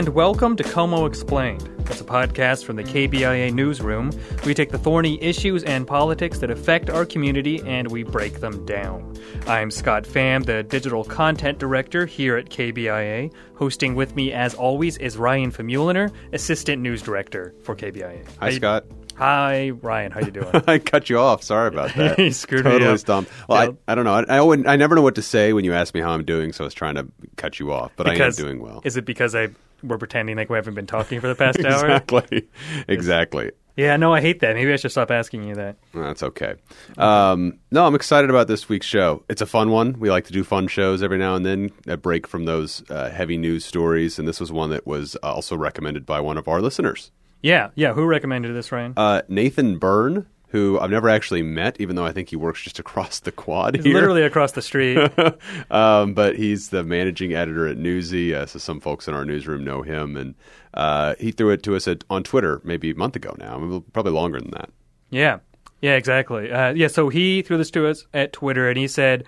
and welcome to Como Explained. It's a podcast from the KBIA newsroom. We take the thorny issues and politics that affect our community and we break them down. I'm Scott Pham, the digital content director here at KBIA. Hosting with me, as always, is Ryan Famuliner, assistant news director for KBIA. Hi, Scott. Hi, Ryan. How you doing? I cut you off. Sorry about that. You screwed me totally up. stumped. Well, Yep. I, I don't know. I, I, I never know what to say when you ask me how I'm doing, so I was trying to cut you off. But Because- I am doing well. Is it because I we're pretending like we haven't been talking for the past hour? exactly. exactly. Yeah, no, I hate that. Maybe I should stop asking you that. That's okay. Um, no, I'm excited about this week's show. It's a fun one. We like to do fun shows every now and then, a break from those uh, heavy news stories. And this was one that was also recommended by one of our listeners, Yeah, yeah. Who recommended this, Ryan? uh, Nathan Byrne, who I've never actually met, even though I think he works just across the quad It's here. literally across the street. um, but he's the managing editor at Newsy, uh, so some folks in our newsroom know him, and uh, he threw it to us at, on Twitter maybe a month ago now, I mean, probably longer than that. Yeah, yeah, exactly. Uh, yeah, so he threw this to us at Twitter, and he said,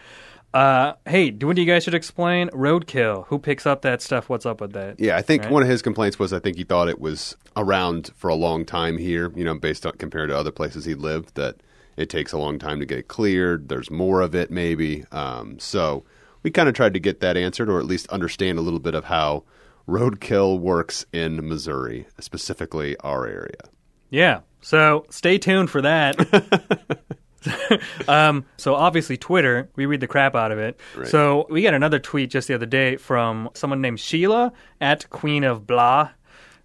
uh, "Hey, do what you guys should explain roadkill. Who picks up that stuff? What's up with that?" Yeah, I think Right. one of his complaints was I think he thought it was around for a long time here, you know, based on compared to other places he lived, that it takes a long time to get it cleared. There's more of it, maybe. Um, so we kind of tried to get that answered, or at least understand a little bit of how roadkill works in Missouri, specifically our area. Yeah. So stay tuned for that. um, so obviously Twitter, we read the crap out of it. Right. So we got another tweet just the other day from someone named Sheila at Queen of Blah.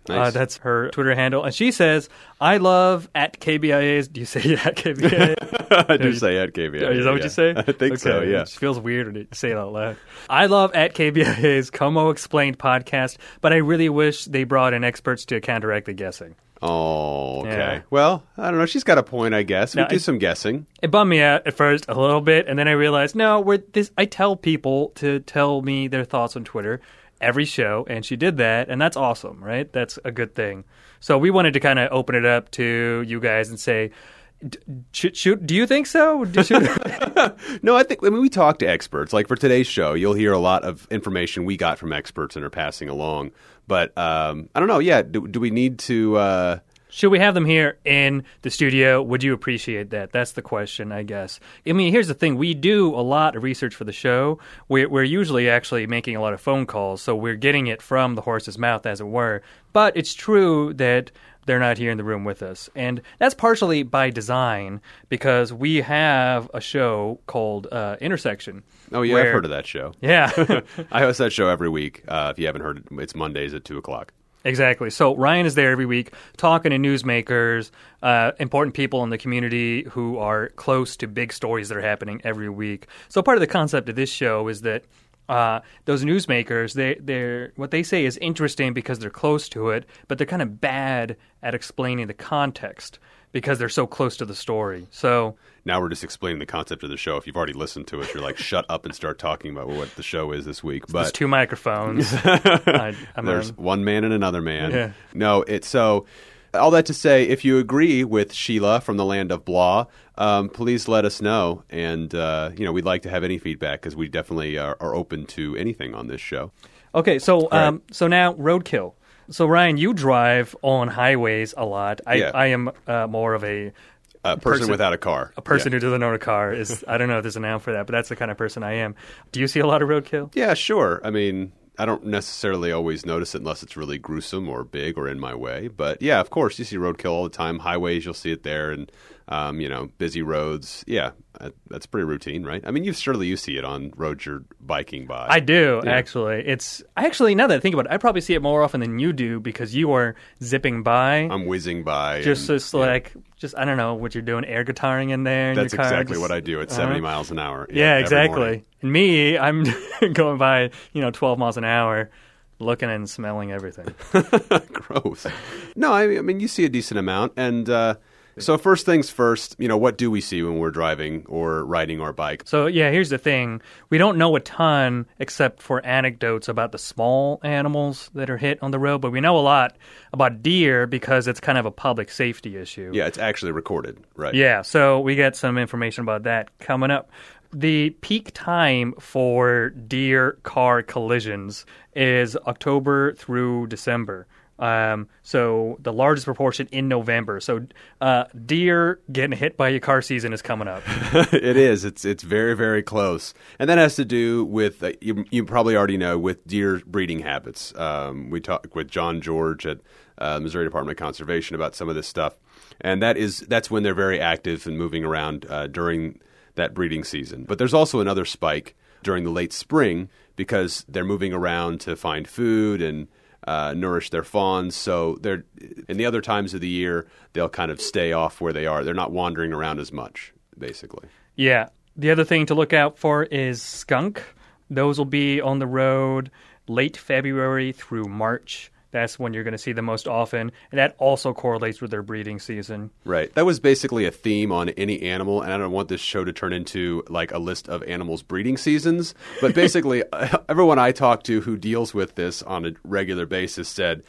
Uh, that's her Twitter handle, and she says, "I love at KBIA's." Do you say at KBIA? I do say at KBIA. Is that what yeah. you say? I think so, yeah. It feels weird to say it out loud. I love at KBIA's Como Explained podcast, but I really wish they brought in experts to counteract the guessing. Oh, okay. Yeah. Well, I don't know. She's got a point, I guess. We No, do I- some guessing. It bummed me out at first a little bit, and then I realized no, we're this. I tell people to tell me their thoughts on Twitter every show, and she did that, and that's awesome, right? That's a good thing. So we wanted to kind of open it up to you guys and say, should, should do you think so? No, I think I mean we talk to experts. Like for today's show, you'll hear a lot of information we got from experts and are passing along. But um, I don't know. Yeah, do, do we need to? Uh, Should we have them here in the studio? Would you appreciate that? That's the question, I guess. I mean, here's the thing: we do a lot of research for the show. We're, we're usually actually making a lot of phone calls, so we're getting it from the horse's mouth, as it were. But it's true that they're not here in the room with us, and that's partially by design because we have a show called uh, Intersection. oh yeah, where- I've heard of that show. Yeah. I host that show every week. Uh, if you haven't heard it, it's Mondays at two o'clock. Exactly. So Ryan is there every week talking to newsmakers, uh, important people in the community who are close to big stories that are happening every week. So part of the concept of this show is that uh, those newsmakers, they, they're what they say is interesting because they're close to it, but they're kind of bad at explaining the context because they're so close to the story. So Now we're just explaining the concept of the show. If you've already listened to it, you're like, shut up and start talking about what the show is this week. there's But two microphones. I, There's on- one man and another man. Yeah. No, it's so. All that to say, if you agree with Sheila from the land of blah, um, please let us know. And uh, you know, we'd like to have any feedback because we definitely are, are open to anything on this show. Okay, so right. um, so now roadkill. So Ryan, you drive on highways a lot. I, Yeah. I am uh, more of a A person, Person- without a car. a person who doesn't own a car. Is I don't know if there's a noun for that, but that's the kind of person I am. Do you see a lot of roadkill? Yeah, sure. I mean, I don't necessarily always notice it unless it's really gruesome or big or in my way. But yeah, of course, you see roadkill all the time. Highways, you'll see it there, and um, you know, busy roads. Yeah, that's pretty routine, right? I mean, you surely you see it on roads you're biking by. I do Yeah. actually. It's actually now that I think about it, I probably see it more often than you do because you are zipping by. I'm whizzing by. just and, just yeah. like just I don't know what you're doing, air guitaring in there. In That's your car, exactly just- what I do at Uh-huh. 70 miles an hour. Yeah, every exactly. And me, I'm going by, you know, 12 miles an hour, looking and smelling everything. Gross. No, I, I mean you see a decent amount, and uh, so first things first. You know, what do we see when we're driving or riding our bike? So, yeah, here's the thing. We don't know a ton except for anecdotes about the small animals that are hit on the road, but we know a lot about deer because it's kind of a public safety issue. Yeah, it's actually recorded, right? Yeah, so we get some information about that coming up. The peak time for deer car collisions is October through December. Um, so the largest proportion in November. So uh, deer getting hit by a car season is coming up. it is. It's it's very very close, and that has to do with uh, you. You probably already know with deer breeding habits. Um, we talked with John George at uh, Missouri Department of Conservation about some of this stuff, and that is that's when they're very active and moving around uh, during that breeding season. But there's also another spike during the late spring because they're moving around to find food and uh, nourish their fawns. So they're in the other times of the year they'll kind of stay off where they are. They're not wandering around as much, basically. Yeah. The other thing to look out for is skunk. Those will be on the road late February through March that's when you're going to see them most often. And that also correlates with their breeding season. Right. That was basically a theme on any animal. And I don't want this show to turn into like a list of animals' breeding seasons. But basically, everyone I talked to who deals with this on a regular basis said,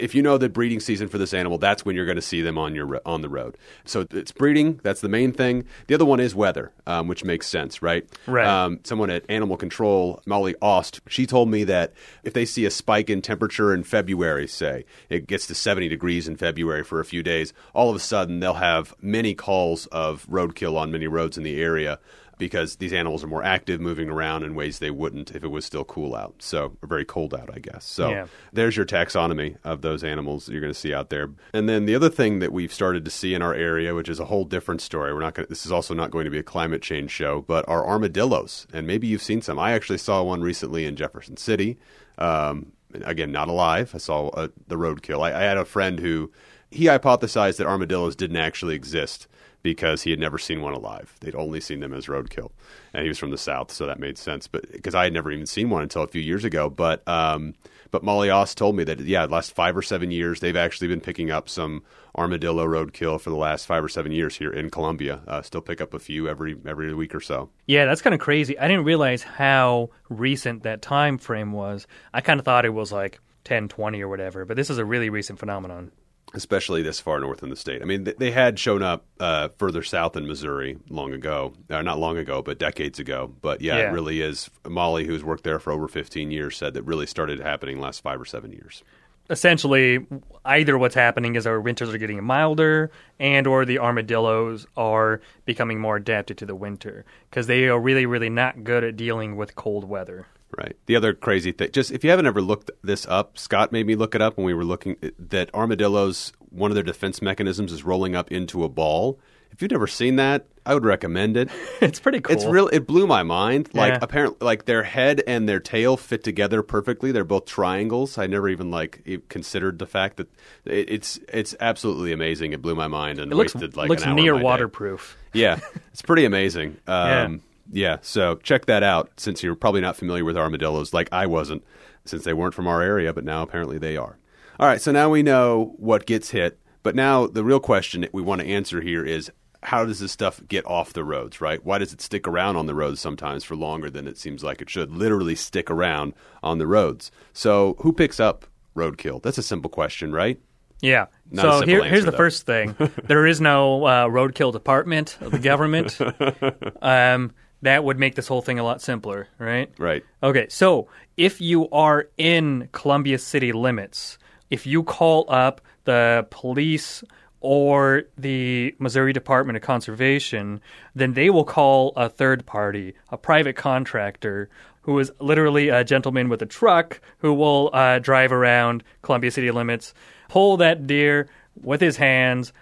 if you know the breeding season for this animal, that's when you're going to see them on your on the road. So it's breeding. That's the main thing. The other one is weather, um, which makes sense, right? Right. Um, someone at Animal Control, Molly Ost, she told me that if they see a spike in temperature in February, say it gets to 70 degrees in February for a few days, all of a sudden they'll have many calls of roadkill on many roads in the area because these animals are more active, moving around in ways they wouldn't if it was still cool out. So, or very cold out, I guess. So, yeah. there's your taxonomy of those animals that you're going to see out there. And then the other thing that we've started to see in our area, which is a whole different story, we're not going. This is also not going to be a climate change show, but are armadillos. And maybe you've seen some. I actually saw one recently in Jefferson City. Um, again, not alive. I saw uh, the roadkill. I, I had a friend who he hypothesized that armadillos didn't actually exist because he had never seen one alive. They'd only seen them as roadkill, and he was from the south, so that made sense. But because I had never even seen one until a few years ago, but um, but Molly Ost told me that yeah, the last five or seven years they've actually been picking up some armadillo roadkill for the last five or seven years here in Columbia. Uh, still pick up a few every every week or so. Yeah, that's kind of crazy. I didn't realize how recent that time frame was. I kind of thought it was like 10, 20 or whatever, but this is a really recent phenomenon especially this far north in the state. I mean, they had shown up uh, further south in Missouri long ago, uh, not long ago, but decades ago. But yeah, yeah, it really is. Molly, who's worked there for over 15 years, said that really started happening last five or seven years. Essentially, either what's happening is our winters are getting milder, and or the armadillos are becoming more adapted to the winter because they are really, really not good at dealing with cold weather. Right. The other crazy thing, just if you haven't ever looked this up, Scott made me look it up when we were looking that armadillos, one of their defense mechanisms is rolling up into a ball. If you've never seen that, I would recommend it. it's pretty cool. It's real. It blew my mind. Like yeah. apparently, like their head and their tail fit together perfectly. They're both triangles. I never even like considered the fact that it, it's it's absolutely amazing. It blew my mind and it looks, wasted like looks near waterproof. Day. Yeah, it's pretty amazing. Um, yeah. Yeah, so check that out since you're probably not familiar with armadillos like I wasn't, since they weren't from our area, but now apparently they are. All right, so now we know what gets hit, but now the real question that we want to answer here is how does this stuff get off the roads, right? Why does it stick around on the roads sometimes for longer than it seems like it should? Literally stick around on the roads. So, who picks up roadkill? That's a simple question, right? Yeah. Not so here, here's the though. first thing: there is no uh, roadkill department of the government. um, that would make this whole thing a lot simpler, right? Right. Okay, so if you are in Columbia city limits, if you call up the police or the Missouri Department of Conservation, then they will call a third party, a private contractor, who is literally a gentleman with a truck who will uh, drive around Columbia city limits, pull that deer with his hands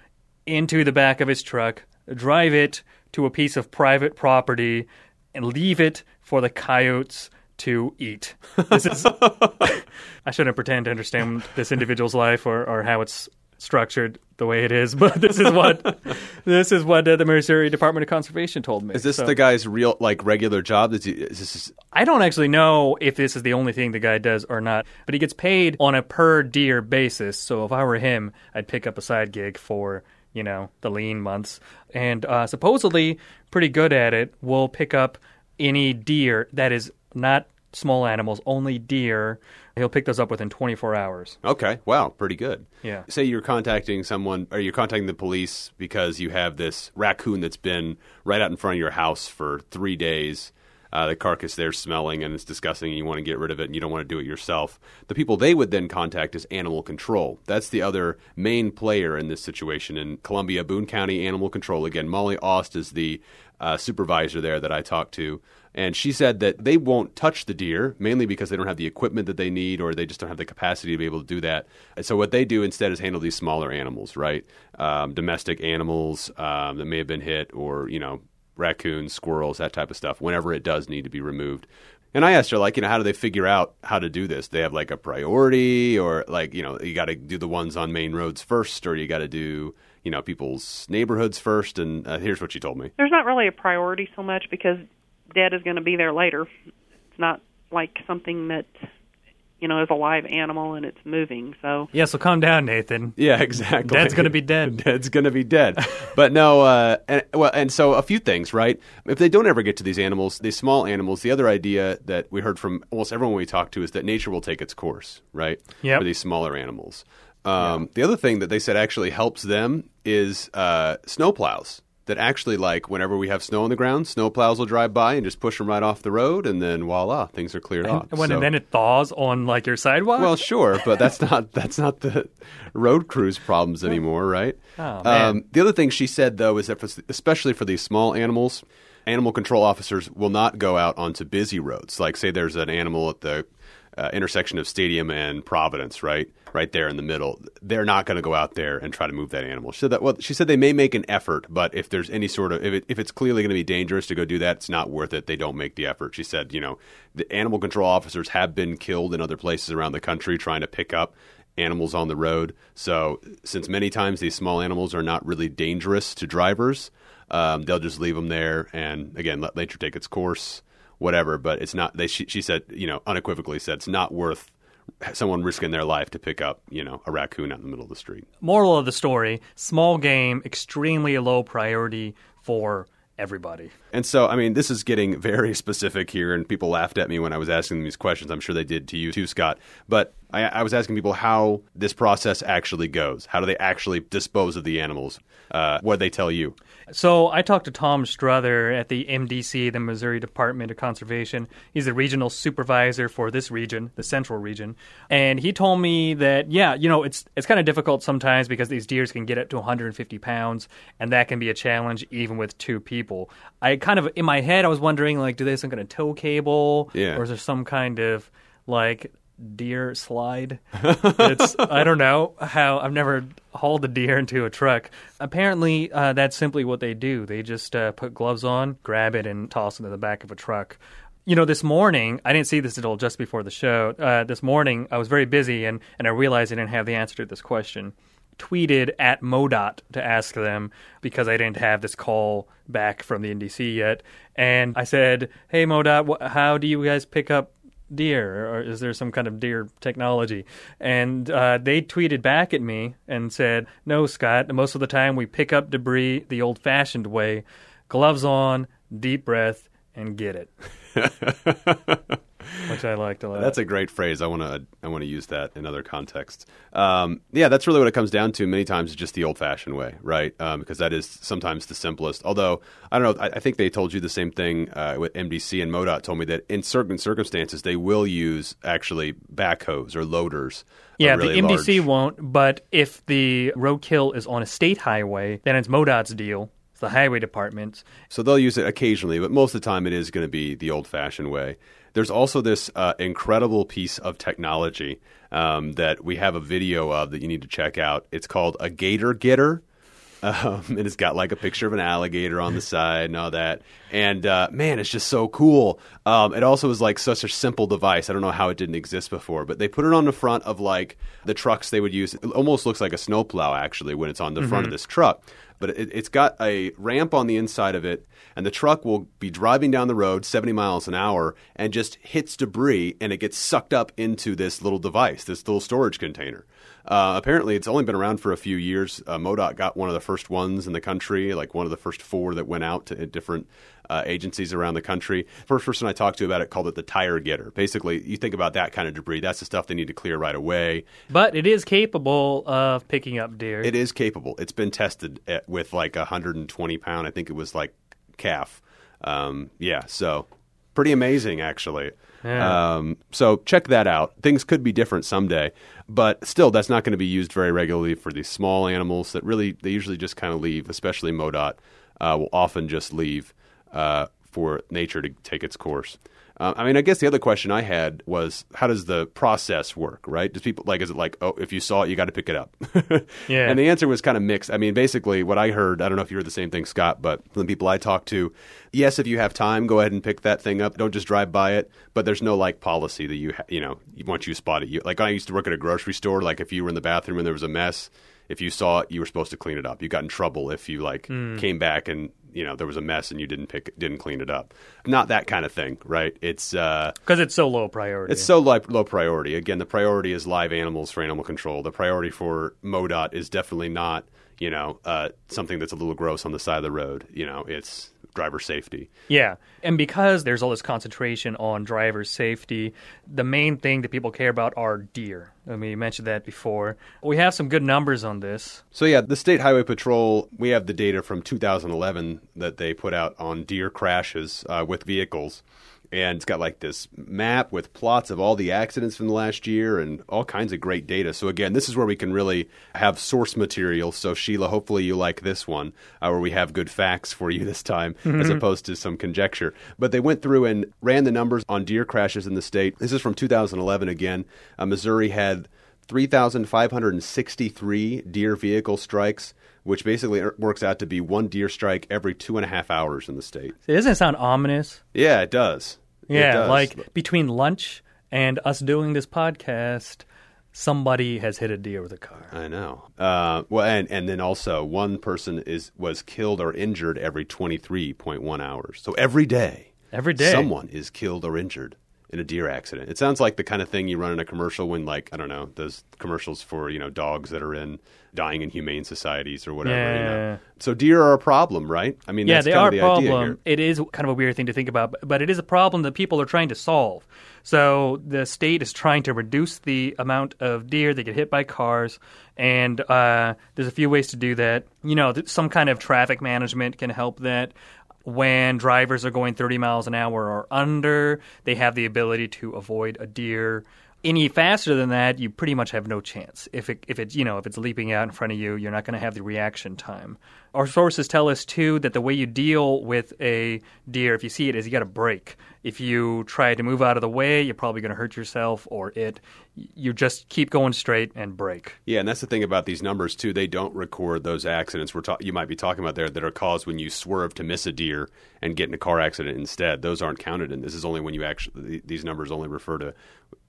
into the back of his truck, drive it to a piece of private property and leave it for the coyotes to eat. This is I shouldn't pretend to understand this individual's life or, or how it's structured the way it is, but this is what this is what uh, the Missouri Department of Conservation told me. Is this so, the guy's real like regular job? Is, he, is this... I don't actually know if this is the only thing the guy does or not, but he gets paid on a per deer basis. So if I were him, I'd pick up a side gig for you know, the lean months. And uh, supposedly pretty good at it, will pick up any deer that is not small animals, only deer. He'll pick those up within 24 hours. Okay, wow, pretty good. Yeah. Say you're contacting someone, or you're contacting the police because you have this raccoon that's been right out in front of your house for three days. Uh, the carcass there smelling and it's disgusting, and you want to get rid of it, and you don't want to do it yourself. The people they would then contact is animal control. That's the other main player in this situation in Columbia, Boone County Animal Control. Again, Molly Aust is the uh, supervisor there that I talked to. And she said that they won't touch the deer, mainly because they don't have the equipment that they need or they just don't have the capacity to be able to do that. And so, what they do instead is handle these smaller animals, right? Um, domestic animals um, that may have been hit or, you know, raccoons, squirrels, that type of stuff, whenever it does need to be removed. And I asked her, like, you know, how do they figure out how to do this? They have like a priority, or like, you know, you got to do the ones on main roads first, or you got to do, you know, people's neighborhoods first. And uh, here's what she told me. There's not really a priority so much because dead is going to be there later. It's not like something that you know is a live animal and it's moving. So Yeah, so calm down, Nathan. Yeah, exactly. Dead's gonna be dead. Dead's gonna be dead. but no, uh, and well, and so a few things, right? If they don't ever get to these animals, these small animals, the other idea that we heard from almost everyone we talked to is that nature will take its course, right? Yep. For these smaller animals. Um, The other thing that they said actually helps them is uh, snowplows. That actually, like, whenever we have snow on the ground, snow plows will drive by and just push them right off the road, and then voila, things are cleared off. And when So- and then it thaws on like your sidewalk. well, sure, but that's not that's not the road crews' problems anymore, right? Oh. Um, the other thing she said though is that, for, especially for these small animals, animal control officers will not go out onto busy roads. Like, say, there's an animal at the uh, intersection of Stadium and Providence, right, right there in the middle. They're not going to go out there and try to move that animal. She said that. Well, she said they may make an effort, but if there's any sort of if, it, if it's clearly going to be dangerous to go do that, it's not worth it. They don't make the effort. She said, you know, the animal control officers have been killed in other places around the country trying to pick up animals on the road. So, since many times these small animals are not really dangerous to drivers, um, they'll just leave them there and again let nature take its course, whatever. But it's not. They she, she said, you know, unequivocally said it's not worth someone risking their life to pick up, you know, a raccoon out in the middle of the street. Moral of the story: small game, extremely low priority for everybody. And so, I mean, this is getting very specific here, and people laughed at me when I was asking them these questions. I'm sure they did to you too, Scott. But I, I was asking people how this process actually goes. How do they actually dispose of the animals? Uh, what they tell you? So I talked to Tom Struther at the MDC, the Missouri Department of Conservation. He's the regional supervisor for this region, the central region, and he told me that yeah, you know, it's it's kind of difficult sometimes because these deers can get up to 150 pounds, and that can be a challenge even with two people. I kind of in my head I was wondering like, do they have some kind of tow cable, Yeah. or is there some kind of like deer slide. it's I don't know how I've never hauled a deer into a truck. Apparently, uh, that's simply what they do. They just uh, put gloves on, grab it, and toss it in the back of a truck. You know, this morning I didn't see this until just before the show. Uh, this morning I was very busy, and and I realized I didn't have the answer to this question. Tweeted at MoDOT to ask them because I didn't have this call back from the MDC yet, and I said, "Hey MoDOT, wh- how do you guys pick up deer or is there some kind of deer technology? And uh, they tweeted back at me and said no scott most of the time we pick up debris the old fashioned way gloves on deep breath and get it which i liked a lot That's a great phrase. I want to I want to use that in other contexts. Um, yeah, that's really what it comes down to. Many times, just the old-fashioned way, right? Um, because that is sometimes the simplest. Although I don't know, I, I think they told you the same thing uh, with MDC and MoDOT told me that in certain circumstances they will use actually backhoes or loaders. yeah really the mdc large- won't but if the roadkill is on a state highway then it's modot's deal it's the highway department So they'll use it occasionally, but most of the time it is going to be the old fashioned way. There's also this uh, incredible piece of technology um, that we have a video of that you need to check out. It's called a gator getter. Um, and it's got like a picture of an alligator on the side and all that. And uh, man, it's just so cool. Um, it also is like such a simple device. I don't know how it didn't exist before, but they put it on the front of like the trucks they would use. It almost looks like a snowplow actually when it's on the front of this truck. But it, it's got a ramp on the inside of it, and the truck will be driving down the road 70 miles an hour and just hits debris and it gets sucked up into this little device, this little storage container. Uh, apparently, it's only been around for a few years. Uh, MoDOT got one of the first ones in the country, like one of the first four that went out to different uh, agencies around the country. First person I talked to about it called it the tire getter. Basically, you think about that kind of debris. That's the stuff they need to clear right away. But it is capable of picking up deer. It is capable. It's been tested at, with like a 120 pound. I think it was like calf. Um, yeah, so pretty amazing actually. Yeah. Um, so check that out. Things could be different someday, but still, that's not going to be used very regularly for these small animals that really they usually just kind of leave. Especially MoDOT uh, will often just leave uh, for nature to take its course. Uh, I mean, I guess the other question I had was, how does the process work? Right? Does people like? Is it like, oh, if you saw it, you got to pick it up? Yeah. And the answer was kind of mixed. I mean, basically, what I heard, I don't know if you heard the same thing, Scott, but from the people I talked to, yes, if you have time, go ahead and pick that thing up. Don't just drive by it. But there's no like policy that you, ha- you know, once you spot it, you like I used to work at a grocery store. Like if you were in the bathroom and there was a mess, if you saw it, you were supposed to clean it up. You got in trouble if you like came back and you know there was a mess and you didn't pick, didn't clean it up. Not that kind of thing, right? It's uh, Because it's so low priority. it's so low, low priority. Again, the priority is live animals for animal control. The priority for MoDOT is definitely not, you know, uh, something that's a little gross on the side of the road. You know, it's driver safety. Yeah. And because there's all this concentration on driver safety, the main thing that people care about are deer. I mean, you mentioned that before. We have some good numbers on this. So yeah, the State Highway Patrol, we have the data from 2011 that they put out on deer crashes uh, with vehicles. And it's got like this map with plots of all the accidents from the last year and all kinds of great data. So again, this is where we can really have source material. So Sheila, hopefully you like this one, uh, where we have good facts for you this time, as opposed to some conjecture. But they went through and ran the numbers on deer crashes in the state. This is from 2011 again. Uh, Missouri had 3,563 deer vehicle strikes, which basically works out to be one deer strike every two and a half hours in the state. It doesn't sound ominous. Yeah, it does. It Yeah, does. like between lunch and us doing this podcast, somebody has hit a deer with a car. I know. Uh, well, and and then also one person is was killed or injured every 23.1 hours. So every day, Every day. someone is killed or injured in a deer accident. It sounds like the kind of thing you run in a commercial when, like, I don't know, those commercials for you know dogs that are in dying in humane societies or whatever. You Yeah. know? So deer are a problem, right? I mean, yeah, that's they kind are of a the idea problem. It is kind of a weird thing to think about, but it is a problem that people are trying to solve. So the state is trying to reduce the amount of deer that get hit by cars, and uh, there's a few ways to do that. You know, some kind of traffic management can help that. When drivers are going 30 miles an hour or under, they have the ability to avoid a deer. Any faster than that, you pretty much have no chance. If it, if it's you know if it's leaping out in front of you, you're not going to have the reaction time. Our sources tell us too that the way you deal with a deer, if you see it, is you got to brake. If you try to move out of the way, you're probably going to hurt yourself or it. You just keep going straight and brake. Yeah, and that's the thing about these numbers too. They don't record those accidents we're ta- you might be talking about there that are caused when you swerve to miss a deer and get in a car accident instead. Those aren't counted in this. Is only when you actually these numbers only refer to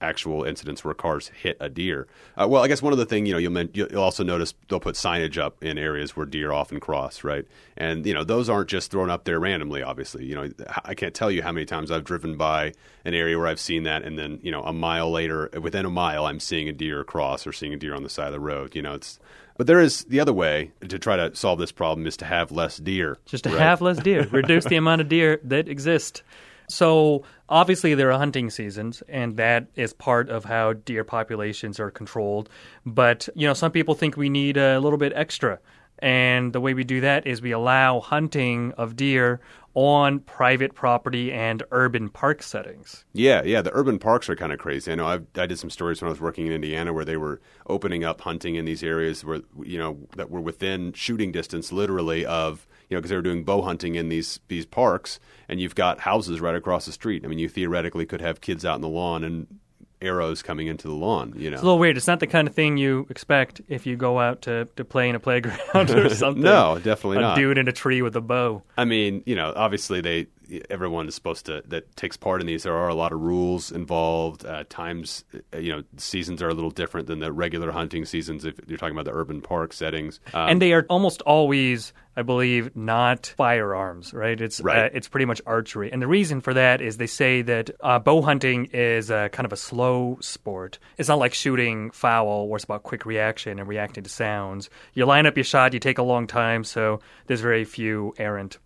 actual incidents where cars hit a deer. Uh, well, I guess one other thing you know you'll, men- you'll also notice they'll put signage up in areas where deer often cross, right? And you know those aren't just thrown up there randomly. Obviously, you know I can't tell you how many times I've driven by an area where I've seen that, and then you know a mile later, within a mile, I'm seeing a deer cross or seeing a deer on the side of the road. You know, it's but there is the other way to try to solve this problem is to have less deer. Just to right? have less deer, reduce the amount of deer that exist. So obviously there are hunting seasons, and that is part of how deer populations are controlled. But you know, some people think we need a little bit extra, and the way we do that is we allow hunting of deer on private property and urban park settings. Yeah, yeah. The urban parks are kind of crazy. I know I've, I did some stories when I was working in Indiana where they were opening up hunting in these areas where you know that were within shooting distance, literally of you know because they were doing bow hunting in these these parks, and you've got houses right across the street. I mean, you theoretically could have kids out in the lawn and arrows coming into the lawn. You know, It's a little weird. It's not the kind of thing you expect if you go out to, to play in a playground or something. no, definitely a not. dude in a tree with a bow. I mean, you know, obviously they everyone is supposed to that takes part in these. There are a lot of rules involved. Uh, times, uh, you know, seasons are a little different than the regular hunting seasons. If you're talking about the urban park settings, um, and they are almost always, I believe, not firearms. Right? It's Right. Uh, it's pretty much archery, and the reason for that is they say that uh, bow hunting is kind of a slow sport. It's not like shooting fowl, where it's about quick reaction and reacting to sounds. You line up your shot, you take a long time, so there's very few errant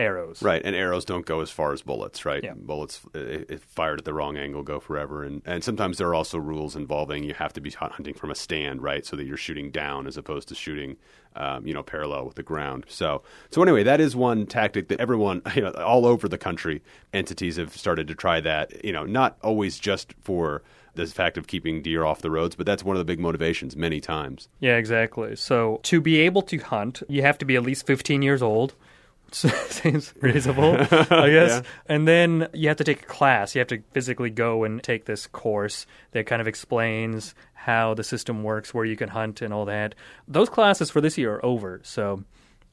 arrows. Right, and arrows don't go as far as bullets, right? Yeah. Bullets, if fired at the wrong angle, go forever. And, and sometimes there are also rules involving you have to be hunting from a stand, right? So that you're shooting down as opposed to shooting, um, you know, parallel with the ground. So, so anyway, that is one tactic that everyone, you know, all over the country, entities have started to try that. You know, not always just for the fact of keeping deer off the roads, but that's one of the big motivations many times. Yeah, exactly. So to be able to hunt, you have to be at least 15 years old. Seems reasonable, I guess. And then you have to take a class. You have to physically go and take this course that kind of explains how the system works, where you can hunt, and all that. Those classes for this year are over. So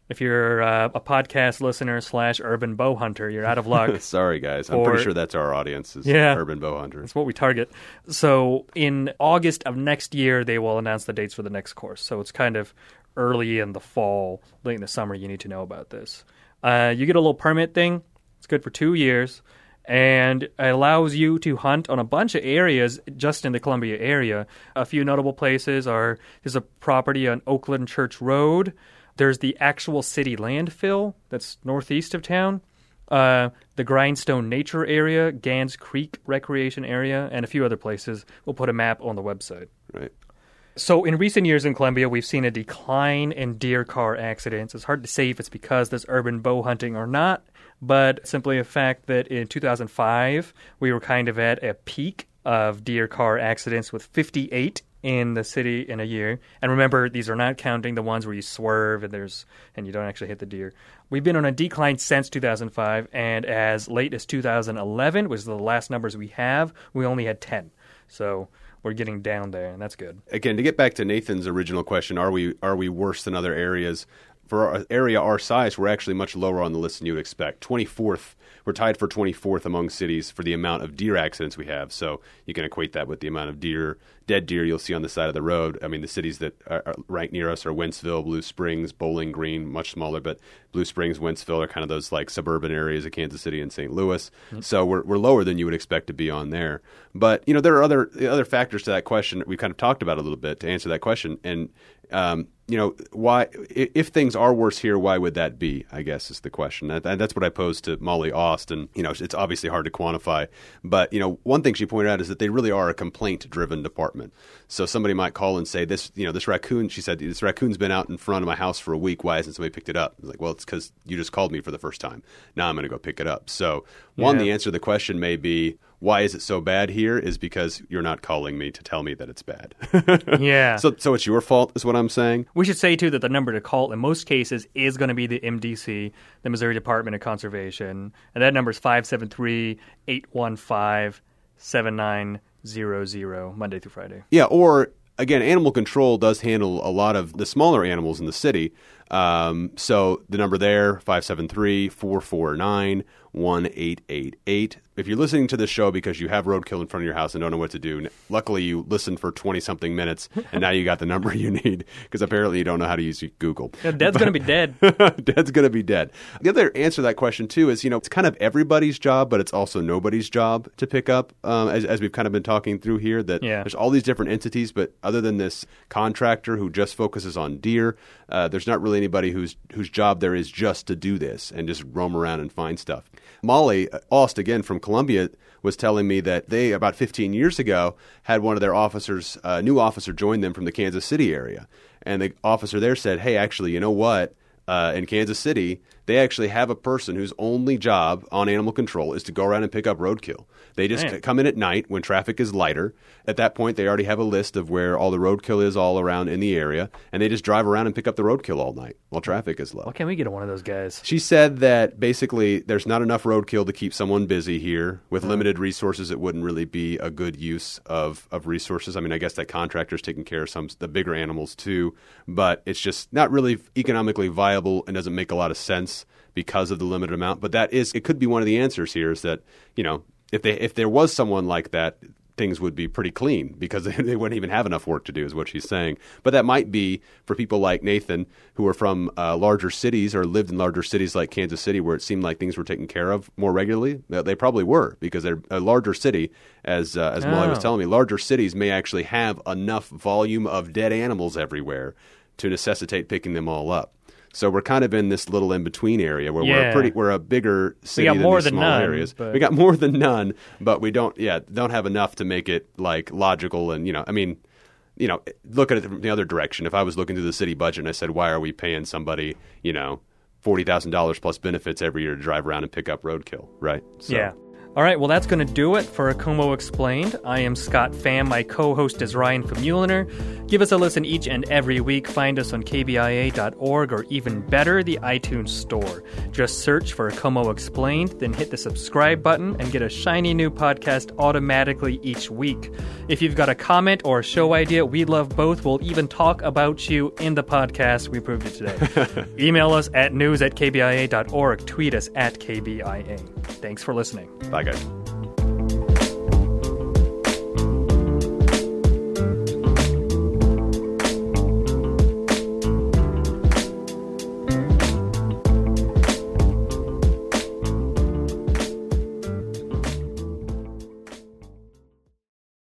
if you're uh, a podcast listener slash urban bow hunter, you're out of luck. Sorry, guys. I'm Or- pretty sure that's our audience is Yeah. urban bow hunters. That's what we target. So in August of next year, they will announce the dates for the next course. So it's kind of early in the fall, late in the summer. You need to know about this. Uh, you get a little permit thing. It's good for two years, and it allows you to hunt on a bunch of areas just in the Columbia area. A few notable places are there's a property on Oakland Church Road. There's the actual city landfill that's northeast of town uh, the Grindstone Nature Area, Gans Creek Recreation Area, and a few other places. We'll put a map on the website. Right. So, in recent years in Columbia, we've seen a decline in deer car accidents. It's hard to say if it's because there's urban bow hunting or not, but simply a fact that in 2005, we were kind of at a peak of deer car accidents with 58 in the city in a year. And remember, these are not counting the ones where you swerve and there's and you don't actually hit the deer. We've been on a decline since 2005, and as late as 2011, which is the last numbers we have, we only had 10. So we're getting down there, and that's good. again to get back to Nathan's original question, are we are we worse than other areas? For our area our size, we're actually much lower on the list than you would expect. Twenty fourth, we're tied for twenty fourth among cities for the amount of deer accidents we have. So you can equate that with the amount of deer, dead deer you'll see on the side of the road. I mean, the cities that are, are ranked near us are Wentzville, Blue Springs, Bowling Green, much smaller, but Blue Springs, Wentzville are kind of those like suburban areas of Kansas City and St. Louis. So we're we're lower than you would expect to be on there. But you know, there are other other factors to that question. We kind of talked about a little bit to answer that question, and um, you know, why if things are worse here, why would that be? I guess is the question. That, that's what I posed to Molly Austin. You know, it's obviously hard to quantify, but you know, one thing she pointed out is that they really are a complaint-driven department. So somebody might call and say, "This, you know, this raccoon," she said, "this raccoon's been out in front of my house for a week. Why hasn't somebody picked it up?" It's like, well, it's because you just called me for the first time. Now I'm going to go pick it up. So one, Yeah. the answer to the question may be. Why is it so bad here? Is because you're not calling me to tell me that it's bad. Yeah. So, so it's your fault, is what I'm saying. We should say too that the number to call in most cases is going to be the MDC, the Missouri Department of Conservation, and that number is 573-815-7900 Monday through Friday. Yeah, or again, animal control does handle a lot of the smaller animals in the city. Um, so the number there, 573 449 1888. If you're listening to this show because you have roadkill in front of your house and don't know what to do, luckily you listened for 20 something minutes and now you got the number you need because apparently you don't know how to use Google. Yeah, Dad's going to be dead. Dad's going to be dead. The other answer to that question too is, you know, it's kind of everybody's job, but it's also nobody's job to pick up. Um, as, as we've kind of been talking through here, that Yeah. there's all these different entities, but other than this contractor who just focuses on deer, uh, there's not really anybody whose whose job there is just to do this and just roam around and find stuff. Molly uh, Aust again from Columbia was telling me that they about 15 years ago had one of their officers, a new officer, join them from the Kansas City area, and the officer there said, "Hey, actually, you know what?" uh, in Kansas City, they actually have a person whose only job on animal control is to go around and pick up roadkill. They just Man. come in at night when traffic is lighter. At that point, they already have a list of where all the roadkill is all around in the area, and they just drive around and pick up the roadkill all night while traffic is low. Why can't we get one of those guys? She said that basically there's not enough roadkill to keep someone busy here. With uh-huh. limited resources, it wouldn't really be a good use of, of resources. I mean, I guess that contractor's taking care of some of the bigger animals too, but it's just not really economically viable and doesn't make a lot of sense because of the limited amount. But that is it could be one of the answers here is that you know if they if there was someone like that things would be pretty clean because they wouldn't even have enough work to do, is what she's saying. But that might be for people like Nathan who are from uh, larger cities or lived in larger cities like Kansas City, where it seemed like things were taken care of more regularly. They probably were because they're a larger city, as uh, as Molly was Oh. telling me. Larger cities may actually have enough volume of dead animals everywhere to necessitate picking them all up. So we're kind of in this little in between area where we're a pretty we're a bigger city got than more these than small none, areas. but- We got more than none, but we don't yeah don't have enough to make it like logical and you know I mean you know look at it from the other direction. If I was looking through the city budget and I said why are we paying somebody you know forty thousand dollars plus benefits every year to drive around and pick up roadkill, right? So, Yeah. All right, well, that's going to do it for Como Explained. I am Scott Pham. My co host is Ryan Famuliner. Give us a listen each and every week. Find us on kbia.org or even better, the iTunes Store. Just search for Como Explained, then hit the subscribe button and get a shiny new podcast automatically each week. If you've got a comment or a show idea, we love both. We'll even talk about you in the podcast. We proved it today. Email us at news at kbia.org. Tweet us at kbia. Thanks for listening. Bye Okay.